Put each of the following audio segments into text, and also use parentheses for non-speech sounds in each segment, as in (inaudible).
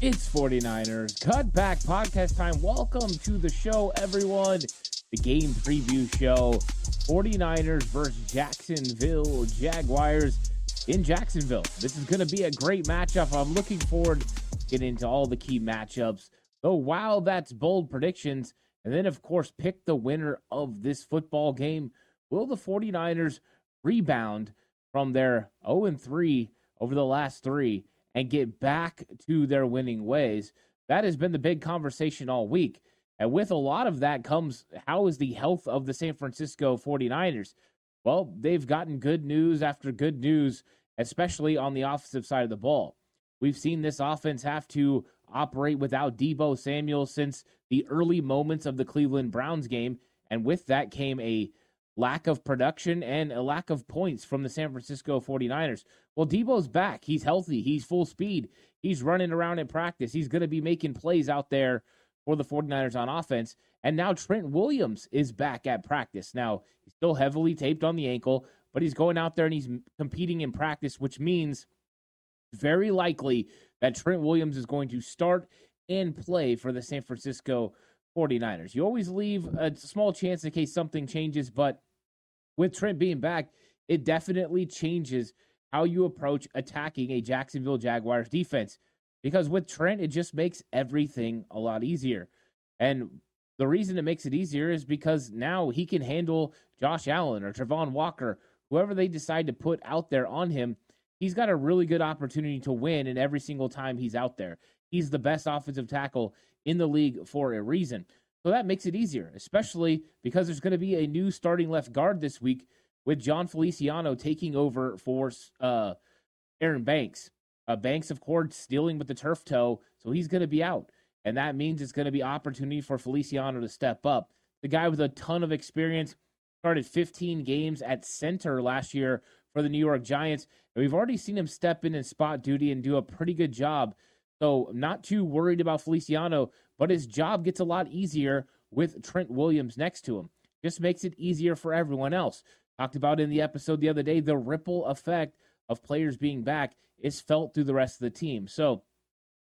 It's 49ers Cutback Podcast time. Welcome to the show, everyone. The game preview show 49ers versus Jacksonville Jaguars in Jacksonville. This is going to be a great matchup. I'm looking forward to getting into all the key matchups. Though, wow, that's bold predictions. And then, of course, pick the winner of this football game. Will the 49ers rebound from their 0 3 over the last three? And get back to their winning ways. That has been the big conversation all week. And with a lot of that comes how is the health of the San Francisco 49ers? Well, they've gotten good news after good news, especially on the offensive side of the ball. We've seen this offense have to operate without Deebo Samuel since the early moments of the Cleveland Browns game. And with that came a lack of production and a lack of points from the San Francisco 49ers. Well, Deebo's back. He's healthy. He's full speed. He's running around in practice. He's going to be making plays out there for the 49ers on offense. And now Trent Williams is back at practice. Now, he's still heavily taped on the ankle, but he's going out there and he's competing in practice, which means very likely that Trent Williams is going to start and play for the San Francisco 49ers. You always leave a small chance in case something changes, but with Trent being back, it definitely changes how you approach attacking a Jacksonville Jaguars defense. Because with Trent, it just makes everything a lot easier. And the reason it makes it easier is because now he can handle Josh Allen or Travon Walker, whoever they decide to put out there on him. He's got a really good opportunity to win in every single time he's out there. He's the best offensive tackle in the league for a reason. So that makes it easier, especially because there's going to be a new starting left guard this week with Jon Feliciano taking over for uh, Aaron Banks. Uh, Banks, of course, stealing with the turf toe, so he's going to be out. And that means it's going to be opportunity for Feliciano to step up. The guy with a ton of experience started 15 games at center last year for the New York Giants. And we've already seen him step in and spot duty and do a pretty good job. So, not too worried about Feliciano, but his job gets a lot easier with Trent Williams next to him. Just makes it easier for everyone else. Talked about in the episode the other day, the ripple effect of players being back is felt through the rest of the team. So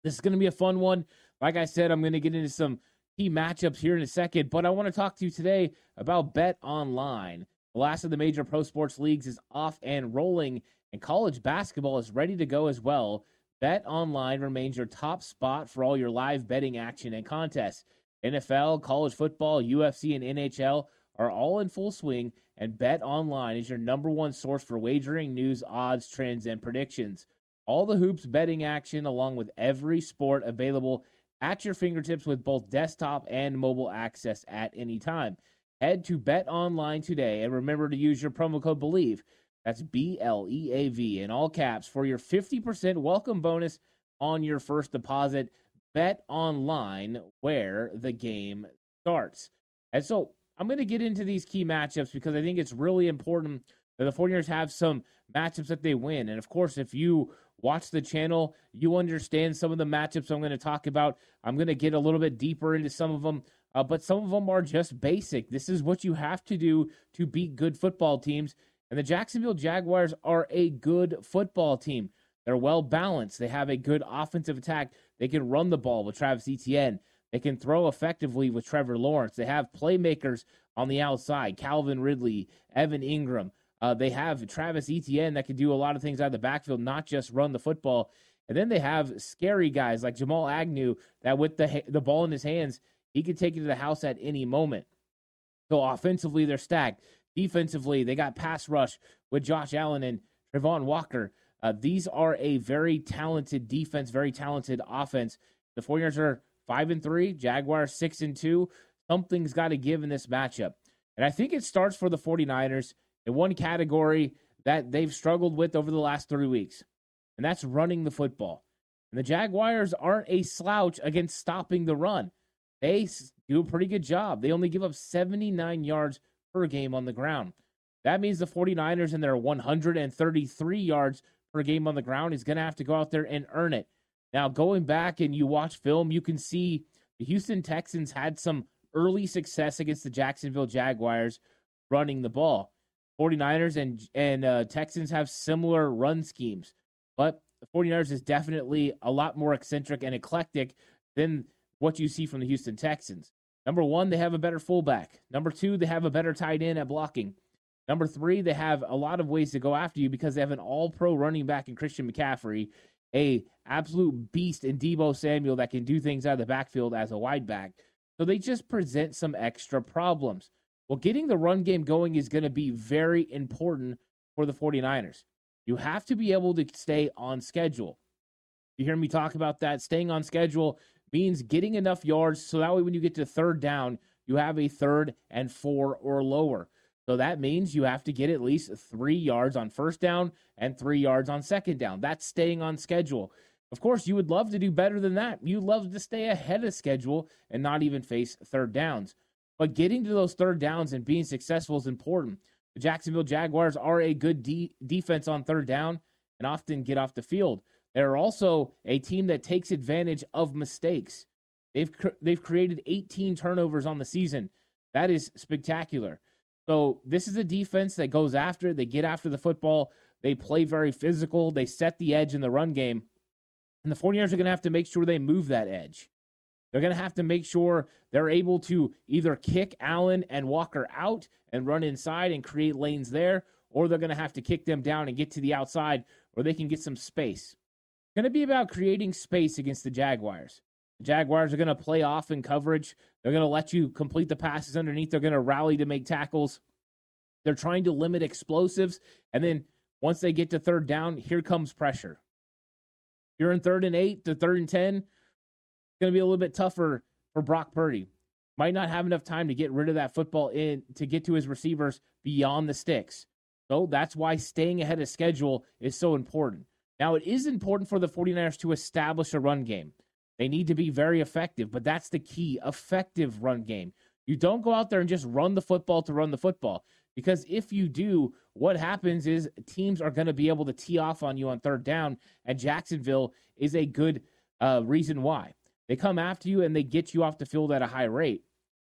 this is going to be a fun one. Like I said, I'm going to get into some key matchups here in a second, but I want to talk to you today about Bet Online. The last of the major pro sports leagues is off and rolling, and college basketball is ready to go as well. Bet Online remains your top spot for all your live betting action and contests. NFL, college football, UFC, and NHL are all in full swing, and Bet Online is your number one source for wagering, news, odds, trends, and predictions. All the hoops betting action, along with every sport available at your fingertips with both desktop and mobile access at any time. Head to Bet Online today and remember to use your promo code BELIEVE that's B L E A V in all caps for your 50% welcome bonus on your first deposit. Bet online where the game starts. And so I'm going to get into these key matchups because I think it's really important that the 49ers have some matchups that they win. And of course, if you watch the channel, you understand some of the matchups I'm going to talk about. I'm going to get a little bit deeper into some of them, uh, but some of them are just basic. This is what you have to do to beat good football teams. And the Jacksonville Jaguars are a good football team. They're well balanced. They have a good offensive attack. They can run the ball with Travis Etienne. They can throw effectively with Trevor Lawrence. They have playmakers on the outside Calvin Ridley, Evan Engram. Uh, they have Travis Etienne that can do a lot of things out of the backfield, not just run the football. And then they have scary guys like Jamal Agnew that, with the the ball in his hands, he can take it to the house at any moment. So offensively, they're stacked. Defensively, they got pass rush with Josh Allen and Travon Walker. Uh, these are a very talented defense, very talented offense. The 49ers are five and three, Jaguars six and two. Something's got to give in this matchup. And I think it starts for the 49ers in one category that they've struggled with over the last three weeks, and that's running the football. And the Jaguars aren't a slouch against stopping the run. they do a pretty good job. They only give up 79 yards per game on the ground. That means the 49ers and their 133 yards per game on the ground is going to have to go out there and earn it. Now, going back and you watch film, you can see the Houston Texans had some early success against the Jacksonville Jaguars running the ball. 49ers and and uh, Texans have similar run schemes, but the 49ers is definitely a lot more eccentric and eclectic than what you see from the Houston Texans. Number one, they have a better fullback. Number two, they have a better tight end at blocking. Number three, they have a lot of ways to go after you because they have an all-pro running back in Christian McCaffrey, a absolute beast in Deebo Samuel that can do things out of the backfield as a wide back. So they just present some extra problems. Well, getting the run game going is going to be very important for the 49ers. You have to be able to stay on schedule. You hear me talk about that? Staying on schedule means getting enough yards so that way when you get to third down, you have a third and four or lower. So that means you have to get at least three yards on first down and three yards on second down. That's staying on schedule. Of course, you would love to do better than that. You'd love to stay ahead of schedule and not even face third downs. But getting to those third downs and being successful is important. The Jacksonville Jaguars are a good de- defense on third down and often get off the field. They're also a team that takes advantage of mistakes. They've cr- they've created 18 turnovers on the season. That is spectacular. So this is a defense that goes after, they get after the football, they play very physical, they set the edge in the run game. And the 49ers are going to have to make sure they move that edge. They're going to have to make sure they're able to either kick Allen and Walker out and run inside and create lanes there, or they're going to have to kick them down and get to the outside where they can get some space. Going to be about creating space against the Jaguars. The Jaguars are going to play off in coverage. They're going to let you complete the passes underneath. They're going to rally to make tackles. They're trying to limit explosives. And then once they get to third down, here comes pressure you're in third and eight to third and 10, it's going to be a little bit tougher for Brock Purdy. Might not have enough time to get rid of that football in to get to his receivers beyond the sticks. So that's why staying ahead of schedule is so important. Now, it is important for the 49ers to establish a run game. They need to be very effective, but that's the key effective run game. You don't go out there and just run the football to run the football. Because if you do, what happens is teams are going to be able to tee off on you on third down, and Jacksonville is a good uh, reason why. They come after you and they get you off the field at a high rate.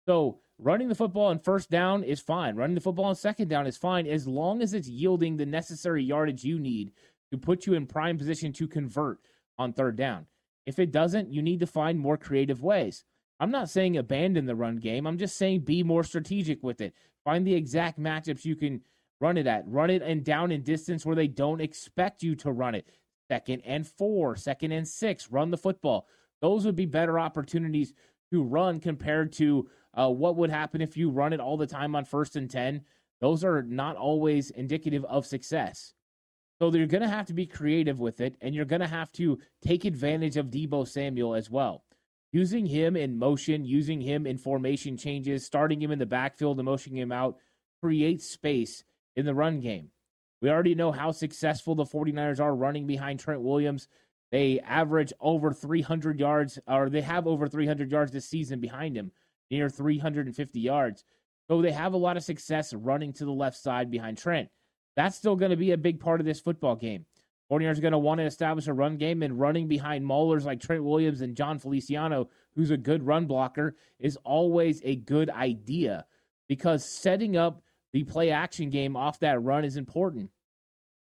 So running the football on first down is fine. Running the football on second down is fine as long as it's yielding the necessary yardage you need to put you in prime position to convert on third down. If it doesn't, you need to find more creative ways. I'm not saying abandon the run game. I'm just saying be more strategic with it. Find the exact matchups you can run it at. Run it and down in distance where they don't expect you to run it. Second and four, second and six, run the football. Those would be better opportunities to run compared to uh, what would happen if you run it all the time on first and 10. Those are not always indicative of success. So they're going to have to be creative with it, and you're going to have to take advantage of Deebo Samuel as well using him in motion, using him in formation changes, starting him in the backfield and motioning him out creates space in the run game. We already know how successful the 49ers are running behind Trent Williams. They average over 300 yards, or they have over 300 yards this season behind him, near 350 yards. So they have a lot of success running to the left side behind Trent. That's still going to be a big part of this football game. 49ers are going to want to establish a run game, and running behind maulers like Trent Williams and Jon Feliciano, who's a good run blocker, is always a good idea because setting up the play action game off that run is important.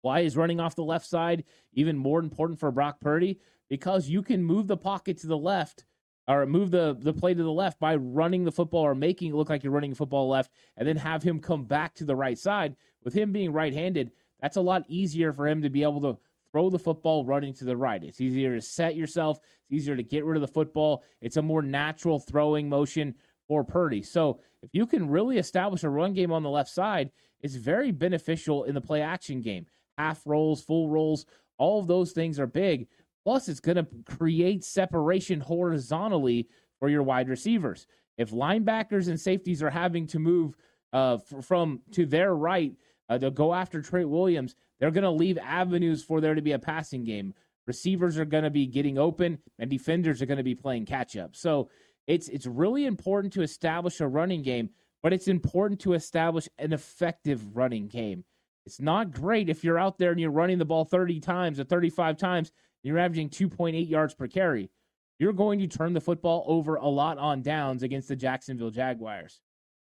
Why is running off the left side even more important for Brock Purdy? Because you can move the pocket to the left or move the, the play to the left by running the football or making it look like you're running the football left and then have him come back to the right side. With him being right handed, that's a lot easier for him to be able to throw the football running to the right. It's easier to set yourself, it's easier to get rid of the football. It's a more natural throwing motion for Purdy. So if you can really establish a run game on the left side, it's very beneficial in the play action game. Half rolls, full rolls, all of those things are big. Plus, it's going to create separation horizontally for your wide receivers. If linebackers and safeties are having to move uh, from to their right uh, to go after Trey Williams, they're going to leave avenues for there to be a passing game. Receivers are going to be getting open, and defenders are going to be playing catch up. So it's it's really important to establish a running game, but it's important to establish an effective running game. It's not great if you're out there and you're running the ball 30 times or 35 times, you're averaging 2.8 yards per carry. You're going to turn the football over a lot on downs against the Jacksonville Jaguars.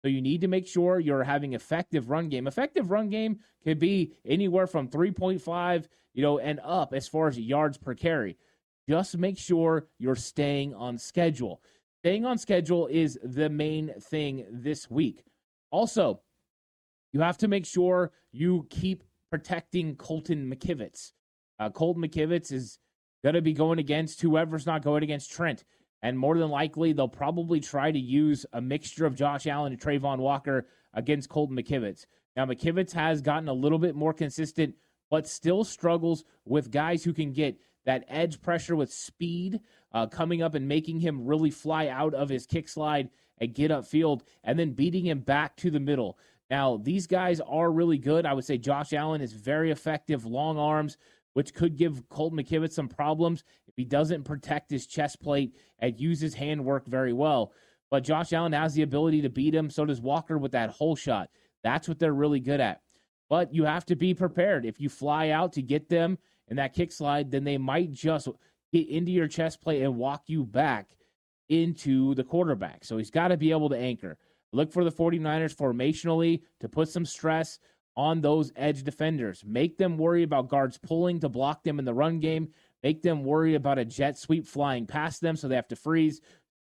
So you need to make sure you're having effective run game. Effective run game could be anywhere from 3.5, you know, and up as far as yards per carry. Just make sure you're staying on schedule. Staying on schedule is the main thing this week. Also, you have to make sure you keep protecting Colton McKivitz. Uh, Colton McKivitz is going to be going against whoever's not going against Trent. And more than likely, they'll probably try to use a mixture of Josh Allen and Travon Walker against Colton McKivitz. Now, McKivitz has gotten a little bit more consistent, but still struggles with guys who can get that edge pressure with speed uh, coming up and making him really fly out of his kick slide and get upfield and then beating him back to the middle. Now, these guys are really good. I would say Josh Allen is very effective, long arms, which could give Colt McKivitz some problems if he doesn't protect his chest plate and use his handwork very well. But Josh Allen has the ability to beat him. So does Walker with that hole shot. That's what they're really good at. But you have to be prepared. If you fly out to get them in that kick slide, then they might just get into your chest plate and walk you back into the quarterback. So he's got to be able to anchor. Look for the 49ers formationally to put some stress on those edge defenders. Make them worry about guards pulling to block them in the run game. Make them worry about a jet sweep flying past them so they have to freeze,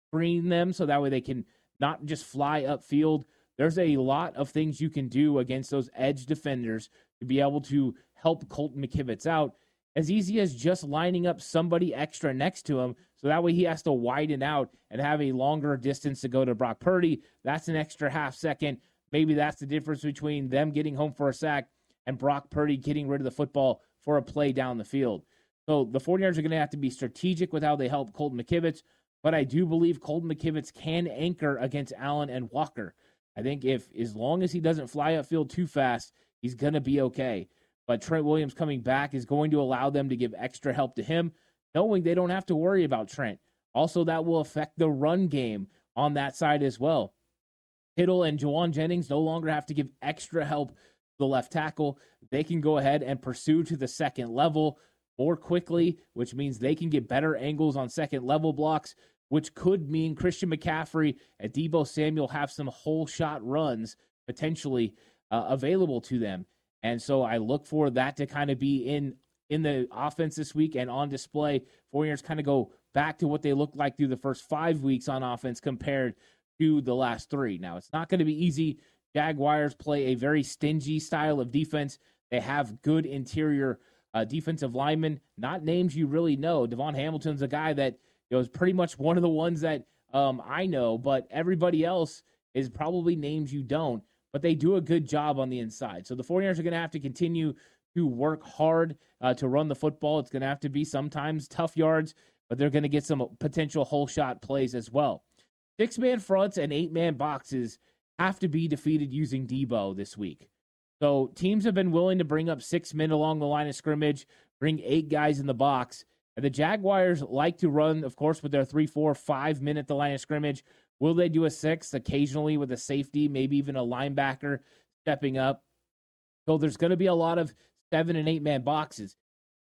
screen them so that way they can not just fly upfield. There's a lot of things you can do against those edge defenders to be able to help Colton McKivitz out. As easy as just lining up somebody extra next to him so that way he has to widen out and have a longer distance to go to Brock Purdy. That's an extra half second. Maybe that's the difference between them getting home for a sack and Brock Purdy getting rid of the football for a play down the field. So the 49ers are going to have to be strategic with how they help Colton McKivitz, but I do believe Colton McKivitz can anchor against Allen and Walker. I think if as long as he doesn't fly upfield too fast, he's going to be okay. But Trent Williams coming back is going to allow them to give extra help to him, knowing they don't have to worry about Trent. Also, that will affect the run game on that side as well. Kittle and Jauan Jennings no longer have to give extra help to the left tackle. They can go ahead and pursue to the second level more quickly, which means they can get better angles on second level blocks, which could mean Christian McCaffrey and Deebo Samuel have some hole shot runs potentially uh, available to them. And so I look for that to kind of be in in the offense this week and on display. Four years kind of go back to what they looked like through the first five weeks on offense compared the last three. Now, it's not going to be easy. Jaguars play a very stingy style of defense. They have good interior uh, defensive linemen, not names you really know. DaVon Hamilton's a guy that you know, is pretty much one of the ones that um, I know, but everybody else is probably names you don't. But they do a good job on the inside. So the 49ers are going to have to continue to work hard uh, to run the football. It's going to have to be sometimes tough yards, but they're going to get some potential hole shot plays as well. Six man fronts and eight man boxes have to be defeated using Deebo this week. So teams have been willing to bring up six men along the line of scrimmage, bring eight guys in the box. And the Jaguars like to run, of course, with their three, four, five men at the line of scrimmage. Will they do a six occasionally with a safety, maybe even a linebacker stepping up? So there's going to be a lot of seven and eight man boxes.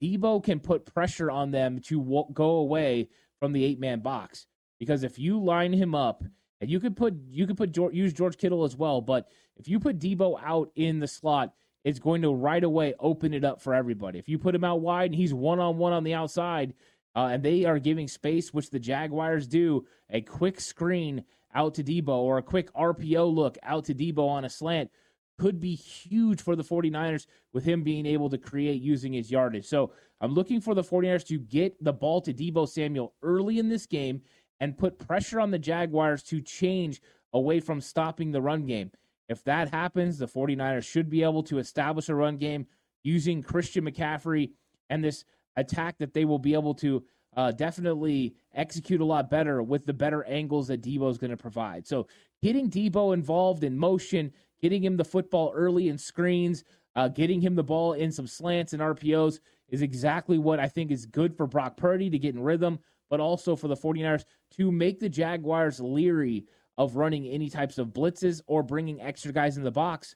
Deebo can put pressure on them to go away from the eight man box. Because if you line him up, and you could put you could put George, use George Kittle as well, but if you put Deebo out in the slot, it's going to right away open it up for everybody. If you put him out wide and he's one on one on the outside, uh, and they are giving space, which the Jaguars do, a quick screen out to Deebo or a quick RPO look out to Deebo on a slant could be huge for the 49ers with him being able to create using his yardage. So I'm looking for the 49ers to get the ball to Deebo Samuel early in this game and put pressure on the Jaguars to change away from stopping the run game. If that happens, the 49ers should be able to establish a run game using Christian McCaffrey and this attack that they will be able to uh, definitely execute a lot better with the better angles that Deebo is going to provide. So, getting Deebo involved in motion, getting him the football early in screens, uh, getting him the ball in some slants and RPOs is exactly what I think is good for Brock Purdy to get in rhythm but also for the 49ers to make the Jaguars leery of running any types of blitzes or bringing extra guys in the box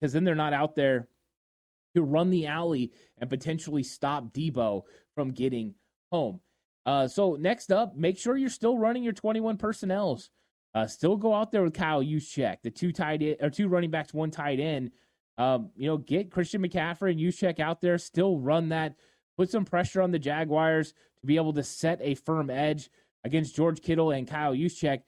because then they're not out there to run the alley and potentially stop Deebo from getting home. Uh, so next up, make sure you're still running your 21 personnels. Uh, still go out there with Kyle Juszczyk, the two tight end, or two running backs, one tight end. Um, you know, get Christian McCaffrey and Juszczyk out there. Still run that. Put some pressure on the Jaguars to be able to set a firm edge against George Kittle and Kyle Juszczyk.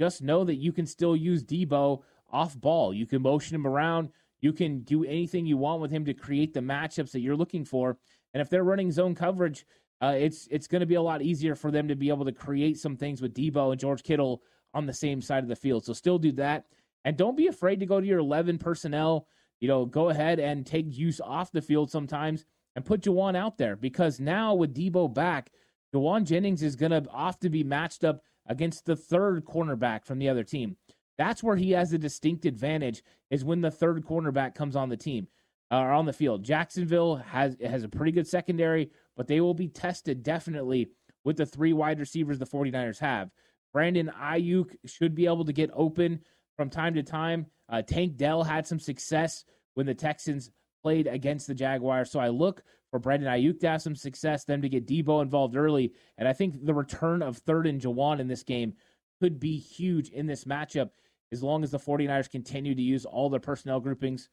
Just know that you can still use Deebo off ball. You can motion him around. You can do anything you want with him to create the matchups that you're looking for. And if they're running zone coverage, uh, it's it's going to be a lot easier for them to be able to create some things with Deebo and George Kittle on the same side of the field. So still do that, and don't be afraid to go to your 11 personnel. You know, go ahead and take use off the field sometimes and put Jauan out there because now with Deebo back, Jauan Jennings is going to often be matched up against the third cornerback from the other team. That's where he has a distinct advantage is when the third cornerback comes on the team uh, or on the field. Jacksonville has has a pretty good secondary, but they will be tested definitely with the three wide receivers the 49ers have. Brandon Aiyuk should be able to get open from time to time. Uh, Tank Dell had some success when the Texans played against the Jaguars. So I look for Brandon Aiyuk to have some success, them to get Deebo involved early. And I think the return of third and Jauan in this game could be huge in this matchup as long as the 49ers continue to use all their personnel groupings.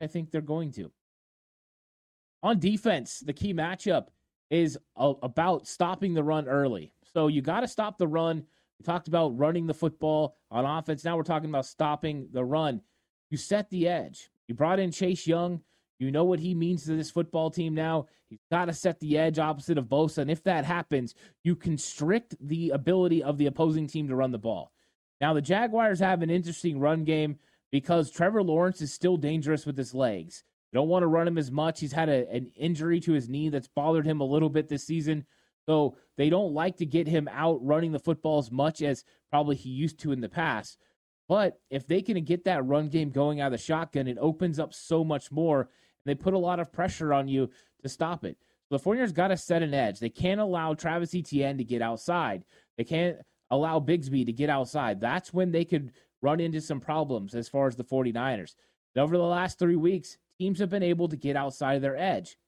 I think they're going to. On defense, the key matchup is about stopping the run early. So you got to stop the run. We talked about running the football on offense. Now we're talking about stopping the run. You set the edge. You brought in Chase Young. You know what he means to this football team now. He's got to set the edge opposite of Bosa. And if that happens, you constrict the ability of the opposing team to run the ball. Now, the Jaguars have an interesting run game because Trevor Lawrence is still dangerous with his legs. You don't want to run him as much. He's had a, an injury to his knee that's bothered him a little bit this season. So they don't like to get him out running the football as much as probably he used to in the past. But if they can get that run game going out of the shotgun, it opens up so much more. They put a lot of pressure on you to stop it. So the 49ers got to set an edge. They can't allow Travis Etienne to get outside. They can't allow Bigsby to get outside. That's when they could run into some problems as far as the 49ers. And over the last three weeks, teams have been able to get outside of their edge.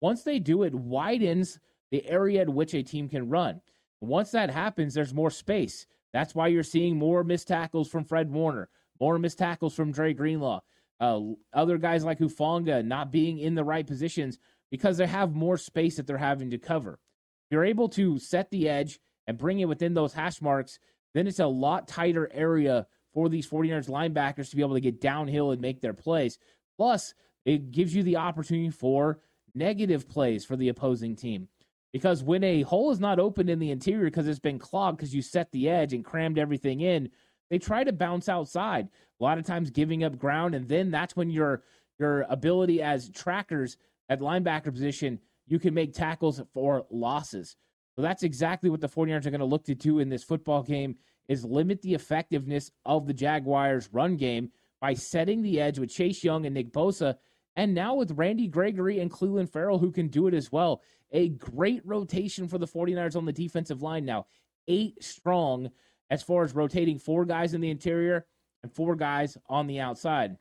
Once they do, it widens the area at which a team can run. Once that happens, there's more space. That's why you're seeing more missed tackles from Fred Warner, more missed tackles from Dre Greenlaw, uh, other guys like Hufanga not being in the right positions because they have more space that they're having to cover. If you're able to set the edge and bring it within those hash marks, then it's a lot tighter area for these 49ers linebackers to be able to get downhill and make their plays. Plus, it gives you the opportunity for negative plays for the opposing team. Because when a hole is not opened in the interior because it's been clogged because you set the edge and crammed everything in, they try to bounce outside. A lot of times giving up ground, and then that's when your your ability as trackers at linebacker position, you can make tackles for losses. So that's exactly what the 49ers are going to look to do in this football game is limit the effectiveness of the Jaguars run game by setting the edge with Chase Young and Nick Bosa and now with Randy Gregory and Clelin Ferrell who can do it as well. A great rotation for the 49ers on the defensive line now. 8 strong as far as rotating four guys in the interior and four guys on the outside.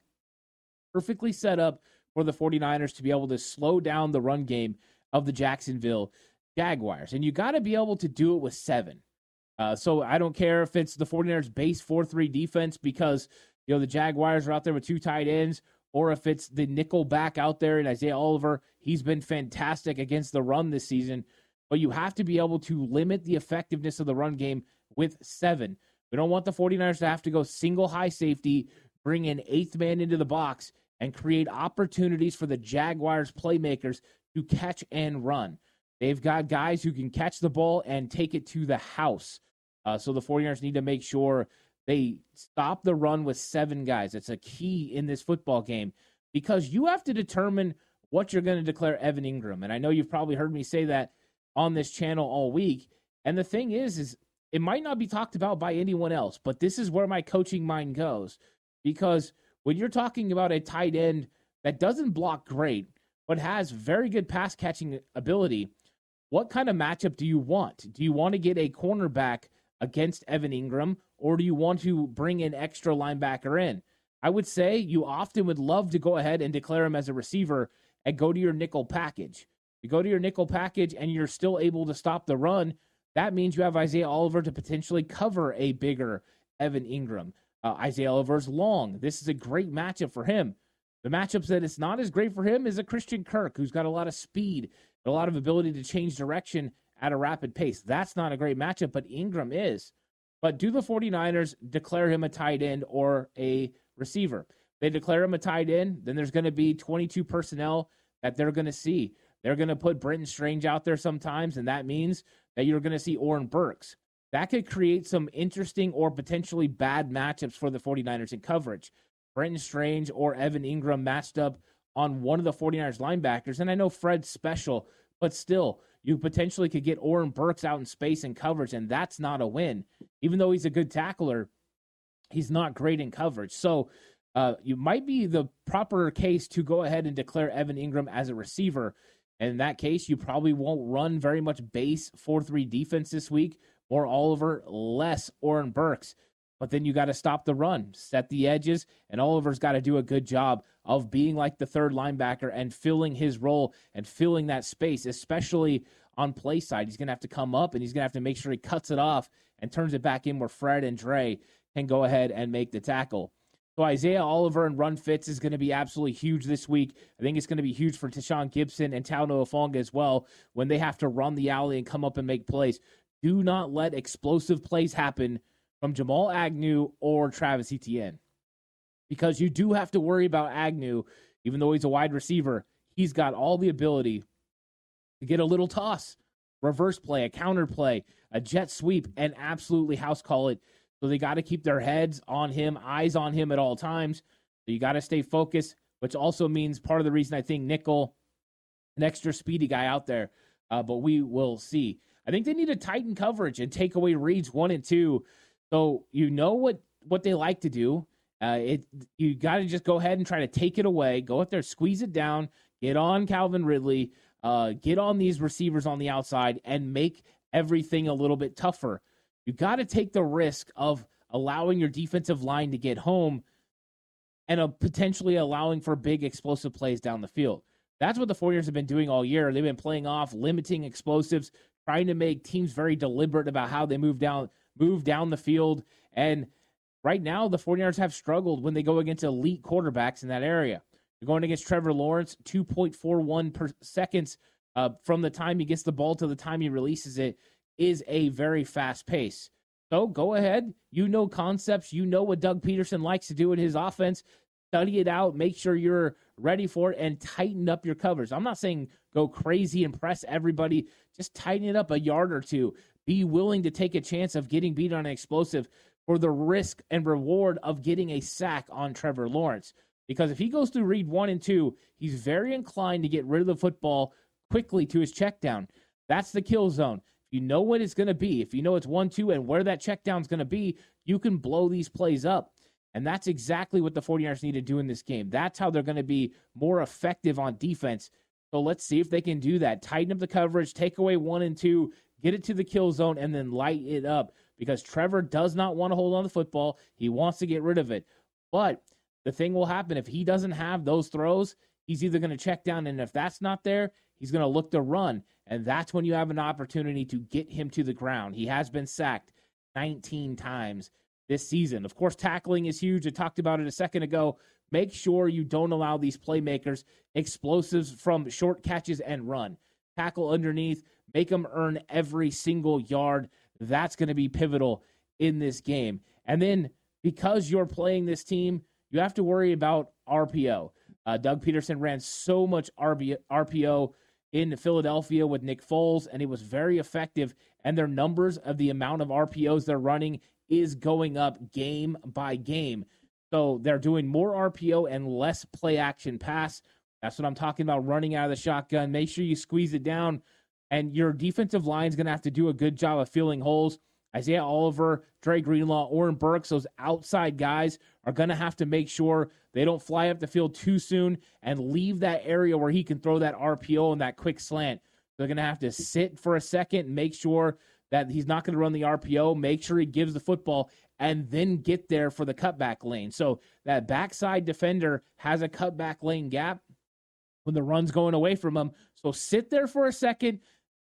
Perfectly set up for the 49ers to be able to slow down the run game of the Jacksonville Jaguars. And you got to be able to do it with seven. Uh, so I don't care if it's the 49ers base 4 3 defense because, you know, the Jaguars are out there with two tight ends, or if it's the nickel back out there and Isaiah Oliver. He's been fantastic against the run this season. But you have to be able to limit the effectiveness of the run game with seven. We don't want the 49ers to have to go single high safety, bring an eighth man into the box, and create opportunities for the Jaguars playmakers to catch and run. They've got guys who can catch the ball and take it to the house. Uh, so the 49ers need to make sure they stop the run with seven guys. It's a key in this football game because you have to determine what you're going to declare Evan Engram. And I know you've probably heard me say that on this channel all week. And the thing is, is it might not be talked about by anyone else, but this is where my coaching mind goes. Because when you're talking about a tight end that doesn't block great, but has very good pass catching ability, what kind of matchup do you want? Do you want to get a cornerback against Evan Engram, or do you want to bring an extra linebacker in? I would say you often would love to go ahead and declare him as a receiver and go to your nickel package. You go to your nickel package and you're still able to stop the run. That means you have Isaiah Oliver to potentially cover a bigger Evan Engram. Uh, Isaiah Oliver's long. This is a great matchup for him. The matchups that it's not as great for him is a Christian Kirk, who's got a lot of speed, a lot of ability to change direction at a rapid pace. That's not a great matchup, but Engram is. But do the 49ers declare him a tight end or a receiver? They declare him a tight end, then there's going to be 22 personnel that they're going to see. They're going to put Brenton Strange out there sometimes, and that means that you're going to see Oren Burks. That could create some interesting or potentially bad matchups for the 49ers in coverage. Brenton Strange or Evan Engram matched up on one of the 49ers linebackers. And I know Fred's special, but still, you potentially could get Oren Burks out in space and coverage, and that's not a win. Even though he's a good tackler, he's not great in coverage. So uh, you might be the proper case to go ahead and declare Evan Engram as a receiver. And in that case, you probably won't run very much base 4 3 defense this week. More Oliver, less Oren Burks. But then you got to stop the run, set the edges, and Oliver's got to do a good job of being like the third linebacker and filling his role and filling that space, especially on play side. He's going to have to come up and he's going to have to make sure he cuts it off and turns it back in where Fred and Dre can go ahead and make the tackle. So Isaiah Oliver and run fits is going to be absolutely huge this week. I think it's going to be huge for Tashaun Gipson and Talanoa Hufanga as well when they have to run the alley and come up and make plays. Do not let explosive plays happen from Jamal Agnew or Travis Etienne. Because you do have to worry about Agnew, even though he's a wide receiver. He's got all the ability to get a little toss, reverse play, a counter play, a jet sweep, and absolutely house call it. So they got to keep their heads on him, eyes on him at all times. So you got to stay focused, which also means part of the reason I think nickel, an extra speedy guy out there. Uh, but we will see. I think they need to tighten coverage and take away reads one and two so you know what what they like to do. Uh, it you got to just go ahead and try to take it away. Go out there, squeeze it down, get on Calvin Ridley, uh, get on these receivers on the outside, and make everything a little bit tougher. You got to take the risk of allowing your defensive line to get home and uh, potentially allowing for big explosive plays down the field. That's what the 49ers have been doing all year. They've been playing off, limiting explosives, trying to make teams very deliberate about how they move down move down the field. And right now, the 49ers have struggled when they go against elite quarterbacks in that area. You're going against Trevor Lawrence, 2.41 per seconds uh, from the time he gets the ball to the time he releases it is a very fast pace. So go ahead. You know concepts. You know what Doug Pederson likes to do in his offense. Study it out. Make sure you're ready for it and tighten up your covers. I'm not saying go crazy and press everybody. Just tighten it up a yard or two. Be willing to take a chance of getting beat on an explosive for the risk and reward of getting a sack on Trevor Lawrence. Because if he goes through read one and two, he's very inclined to get rid of the football quickly to his check down. That's the kill zone. You know what it's going to be, if you know it's one, two, and where that check down is going to be, you can blow these plays up. And that's exactly what the 49ers need to do in this game. That's how they're going to be more effective on defense. So let's see if they can do that. Tighten up the coverage, take away one and two, get it to the kill zone, and then light it up because Trevor does not want to hold on to the football. He wants to get rid of it. But the thing will happen if he doesn't have those throws, he's either going to check down, and if that's not there, he's going to look to run. And that's when you have an opportunity to get him to the ground. He has been sacked 19 times this season. Of course, tackling is huge. I talked about it a second ago. Make sure you don't allow these playmakers explosives from short catches and run. Tackle underneath, make them earn every single yard. That's going to be pivotal in this game. And then because you're playing this team, you have to worry about RPO. Uh, Doug Pederson ran so much RB, RPO in Philadelphia with Nick Foles, and it was very effective. And their numbers of the amount of RPOs they're running is going up game by game. So they're doing more RPO and less play action pass. That's what I'm talking about running out of the shotgun. Make sure you squeeze it down and your defensive line is going to have to do a good job of filling holes. Isaiah Oliver, Dre Greenlaw, Oren Burks, those outside guys are going to have to make sure they don't fly up the field too soon and leave that area where he can throw that RPO and that quick slant. They're going to have to sit for a second, make sure that he's not going to run the RPO, make sure he gives the football, and then get there for the cutback lane. So that backside defender has a cutback lane gap when the run's going away from him. So sit there for a second,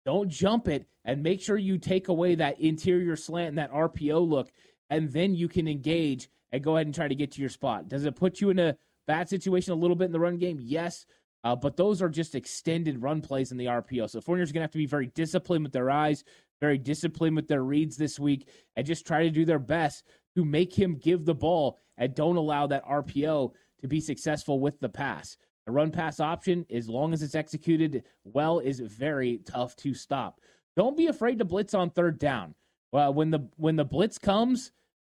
don't jump it, and make sure you take away that interior slant and that RPO look, and then you can engage and go ahead and try to get to your spot. Does it put you in a bad situation a little bit in the run game? Yes. Uh, but those are just extended run plays in the RPO. So 49ers going to have to be very disciplined with their eyes, very disciplined with their reads this week, and just try to do their best to make him give the ball and don't allow that RPO to be successful with the pass. The run pass option, as long as it's executed well, is very tough to stop. Don't be afraid to blitz on third down. Well, when the when the blitz comes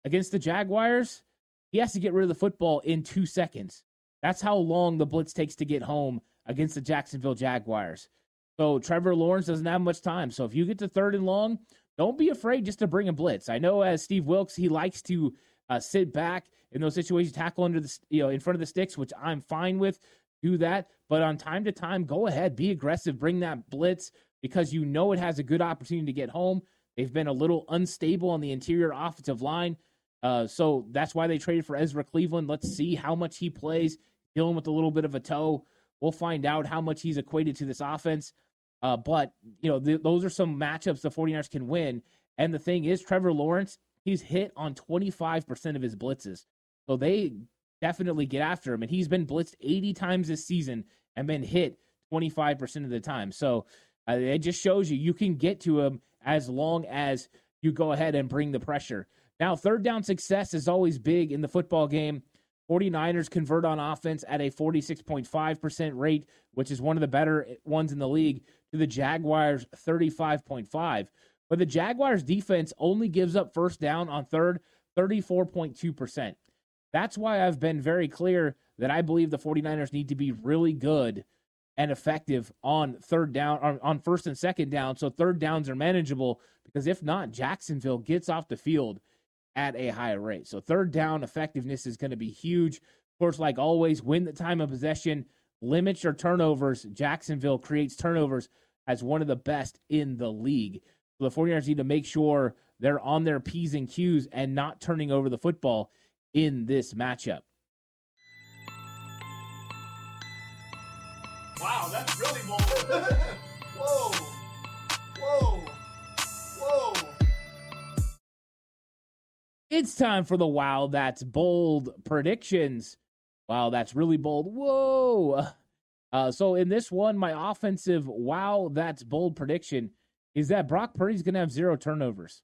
against the Jaguars, he has to get rid of the football in two seconds. That's how long the blitz takes to get home against the Jacksonville Jaguars. So Trevor Lawrence doesn't have much time. So if you get to third and long, don't be afraid just to bring a blitz. I know as Steve Wilks, he likes to uh, sit back in those situations, tackle under the you know in front of the sticks, which I'm fine with. Do that, but on time to time, go ahead, be aggressive, bring that blitz because you know it has a good opportunity to get home. They've been a little unstable on the interior offensive line. Uh, so that's why they traded for Ezra Cleveland. Let's see how much he plays, dealing with a little bit of a toe. We'll find out how much he's equated to this offense. Uh, but, you know, th- those are some matchups the 49ers can win. And the thing is, Trevor Lawrence, he's hit on 25% of his blitzes. So they definitely get after him. And he's been blitzed 80 times this season and been hit 25% of the time. So uh, it just shows you you can get to him as long as you go ahead and bring the pressure. Now, third down success is always big in the football game. 49ers convert on offense at a 46.5% rate, which is one of the better ones in the league, to the Jaguars 35.5. But the Jaguars defense only gives up first down on third 34.2%. That's why I've been very clear that I believe the 49ers need to be really good and effective on third down on, first and second down so third downs are manageable because if not Jacksonville gets off the field at a higher rate. So third down effectiveness is going to be huge. Of course, like always, win the time of possession, limit your turnovers. Jacksonville creates turnovers as one of the best in the league. So the 49ers need to make sure they're on their P's and Q's and not turning over the football in this matchup. Wow, that's really bold. (laughs) whoa, whoa, whoa. It's time for the wow, that's bold predictions. Wow, that's really bold. Whoa. (laughs) Uh, so in this one, my offensive wow, that's bold prediction is that Brock Purdy's going to have zero turnovers.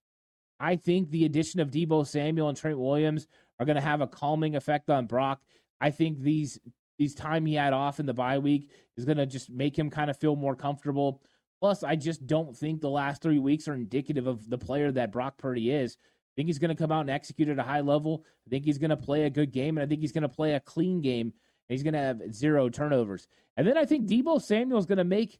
I think the addition of Deebo Samuel and Trent Williams are going to have a calming effect on Brock. I think these these time he had off in the bye week is going to just make him kind of feel more comfortable. Plus, I just don't think the last three weeks are indicative of the player that Brock Purdy is. I think he's going to come out and execute at a high level. I think he's going to play a good game, and I think he's going to play a clean game. And he's going to have zero turnovers. And then I think Deebo Samuel is going to make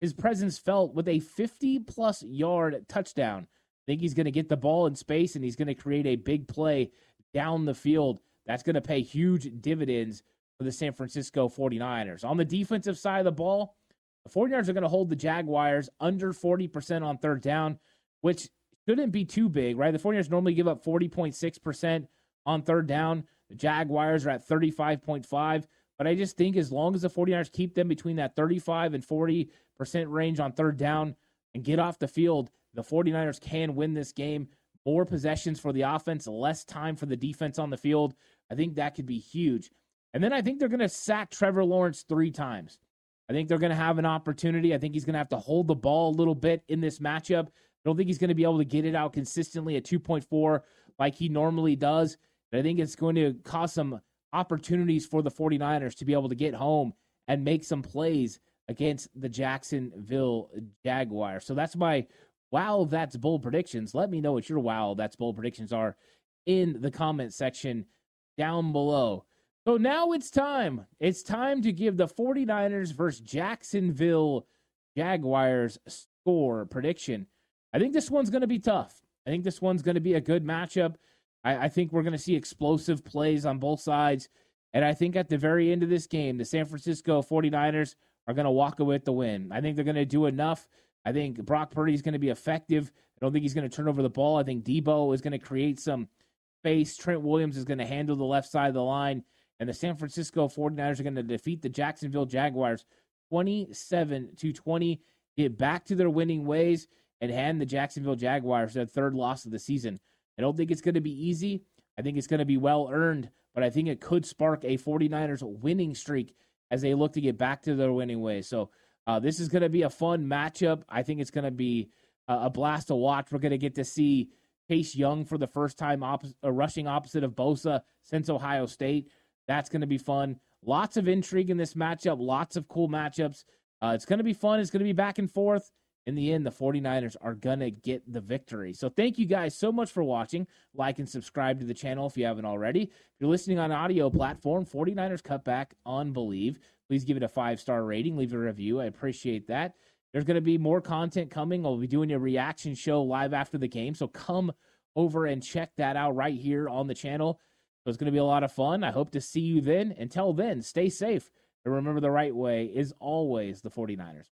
his presence felt with a 50 plus yard touchdown. I think he's going to get the ball in space and he's going to create a big play down the field. That's going to pay huge dividends for the San Francisco 49ers. On the defensive side of the ball, the 49ers are going to hold the Jaguars under 40% on third down, which shouldn't be too big, right? The 49ers normally give up 40.6% on third down. The Jaguars are at 35.5. But I just think as long as the 49ers keep them between that 35 and 40% range on third down and get off the field, the 49ers can win this game. More possessions for the offense, less time for the defense on the field. I think that could be huge. And then I think they're going to sack Trevor Lawrence three times. I think they're going to have an opportunity. I think he's going to have to hold the ball a little bit in this matchup. I don't think he's going to be able to get it out consistently at 2.4 like he normally does. But I think it's going to cause some opportunities for the 49ers to be able to get home and make some plays against the Jacksonville Jaguars. So that's my wow, that's bold predictions. Let me know what your wow, that's bold predictions are in the comment section down below. So now it's time. It's time to give the 49ers versus Jacksonville Jaguars score prediction. I think this one's going to be tough. I think this one's going to be a good matchup. I, I think we're going to see explosive plays on both sides. And I think at the very end of this game, the San Francisco 49ers are going to walk away with the win. I think they're going to do enough. I think Brock Purdy is going to be effective. I don't think he's going to turn over the ball. I think Deebo is going to create some space. Trent Williams is going to handle the left side of the line. And the San Francisco 49ers are going to defeat the Jacksonville Jaguars 27 to 20, get back to their winning ways, and hand the Jacksonville Jaguars their third loss of the season. I don't think it's going to be easy. I think it's going to be well earned, but I think it could spark a 49ers winning streak as they look to get back to their winning ways. So uh, this is going to be a fun matchup. I think it's going to be a blast to watch. We're going to get to see Chase Young for the first time uh, rushing opposite of Bosa since Ohio State. That's going to be fun. Lots of intrigue in this matchup, lots of cool matchups. Uh, it's going to be fun. It's going to be back and forth. In the end, the 49ers are going to get the victory. So thank you guys so much for watching. Like and subscribe to the channel if you haven't already. If you're listening on audio platform, 49ers Cutback on Believe. Please give it a five star rating. Leave a review. I appreciate that. There's going to be more content coming. We'll be doing a reaction show live after the game. So come over and check that out right here on the channel. So it's going to be a lot of fun. I hope to see you then. Until then, stay safe. And remember, the right way is always the 49ers.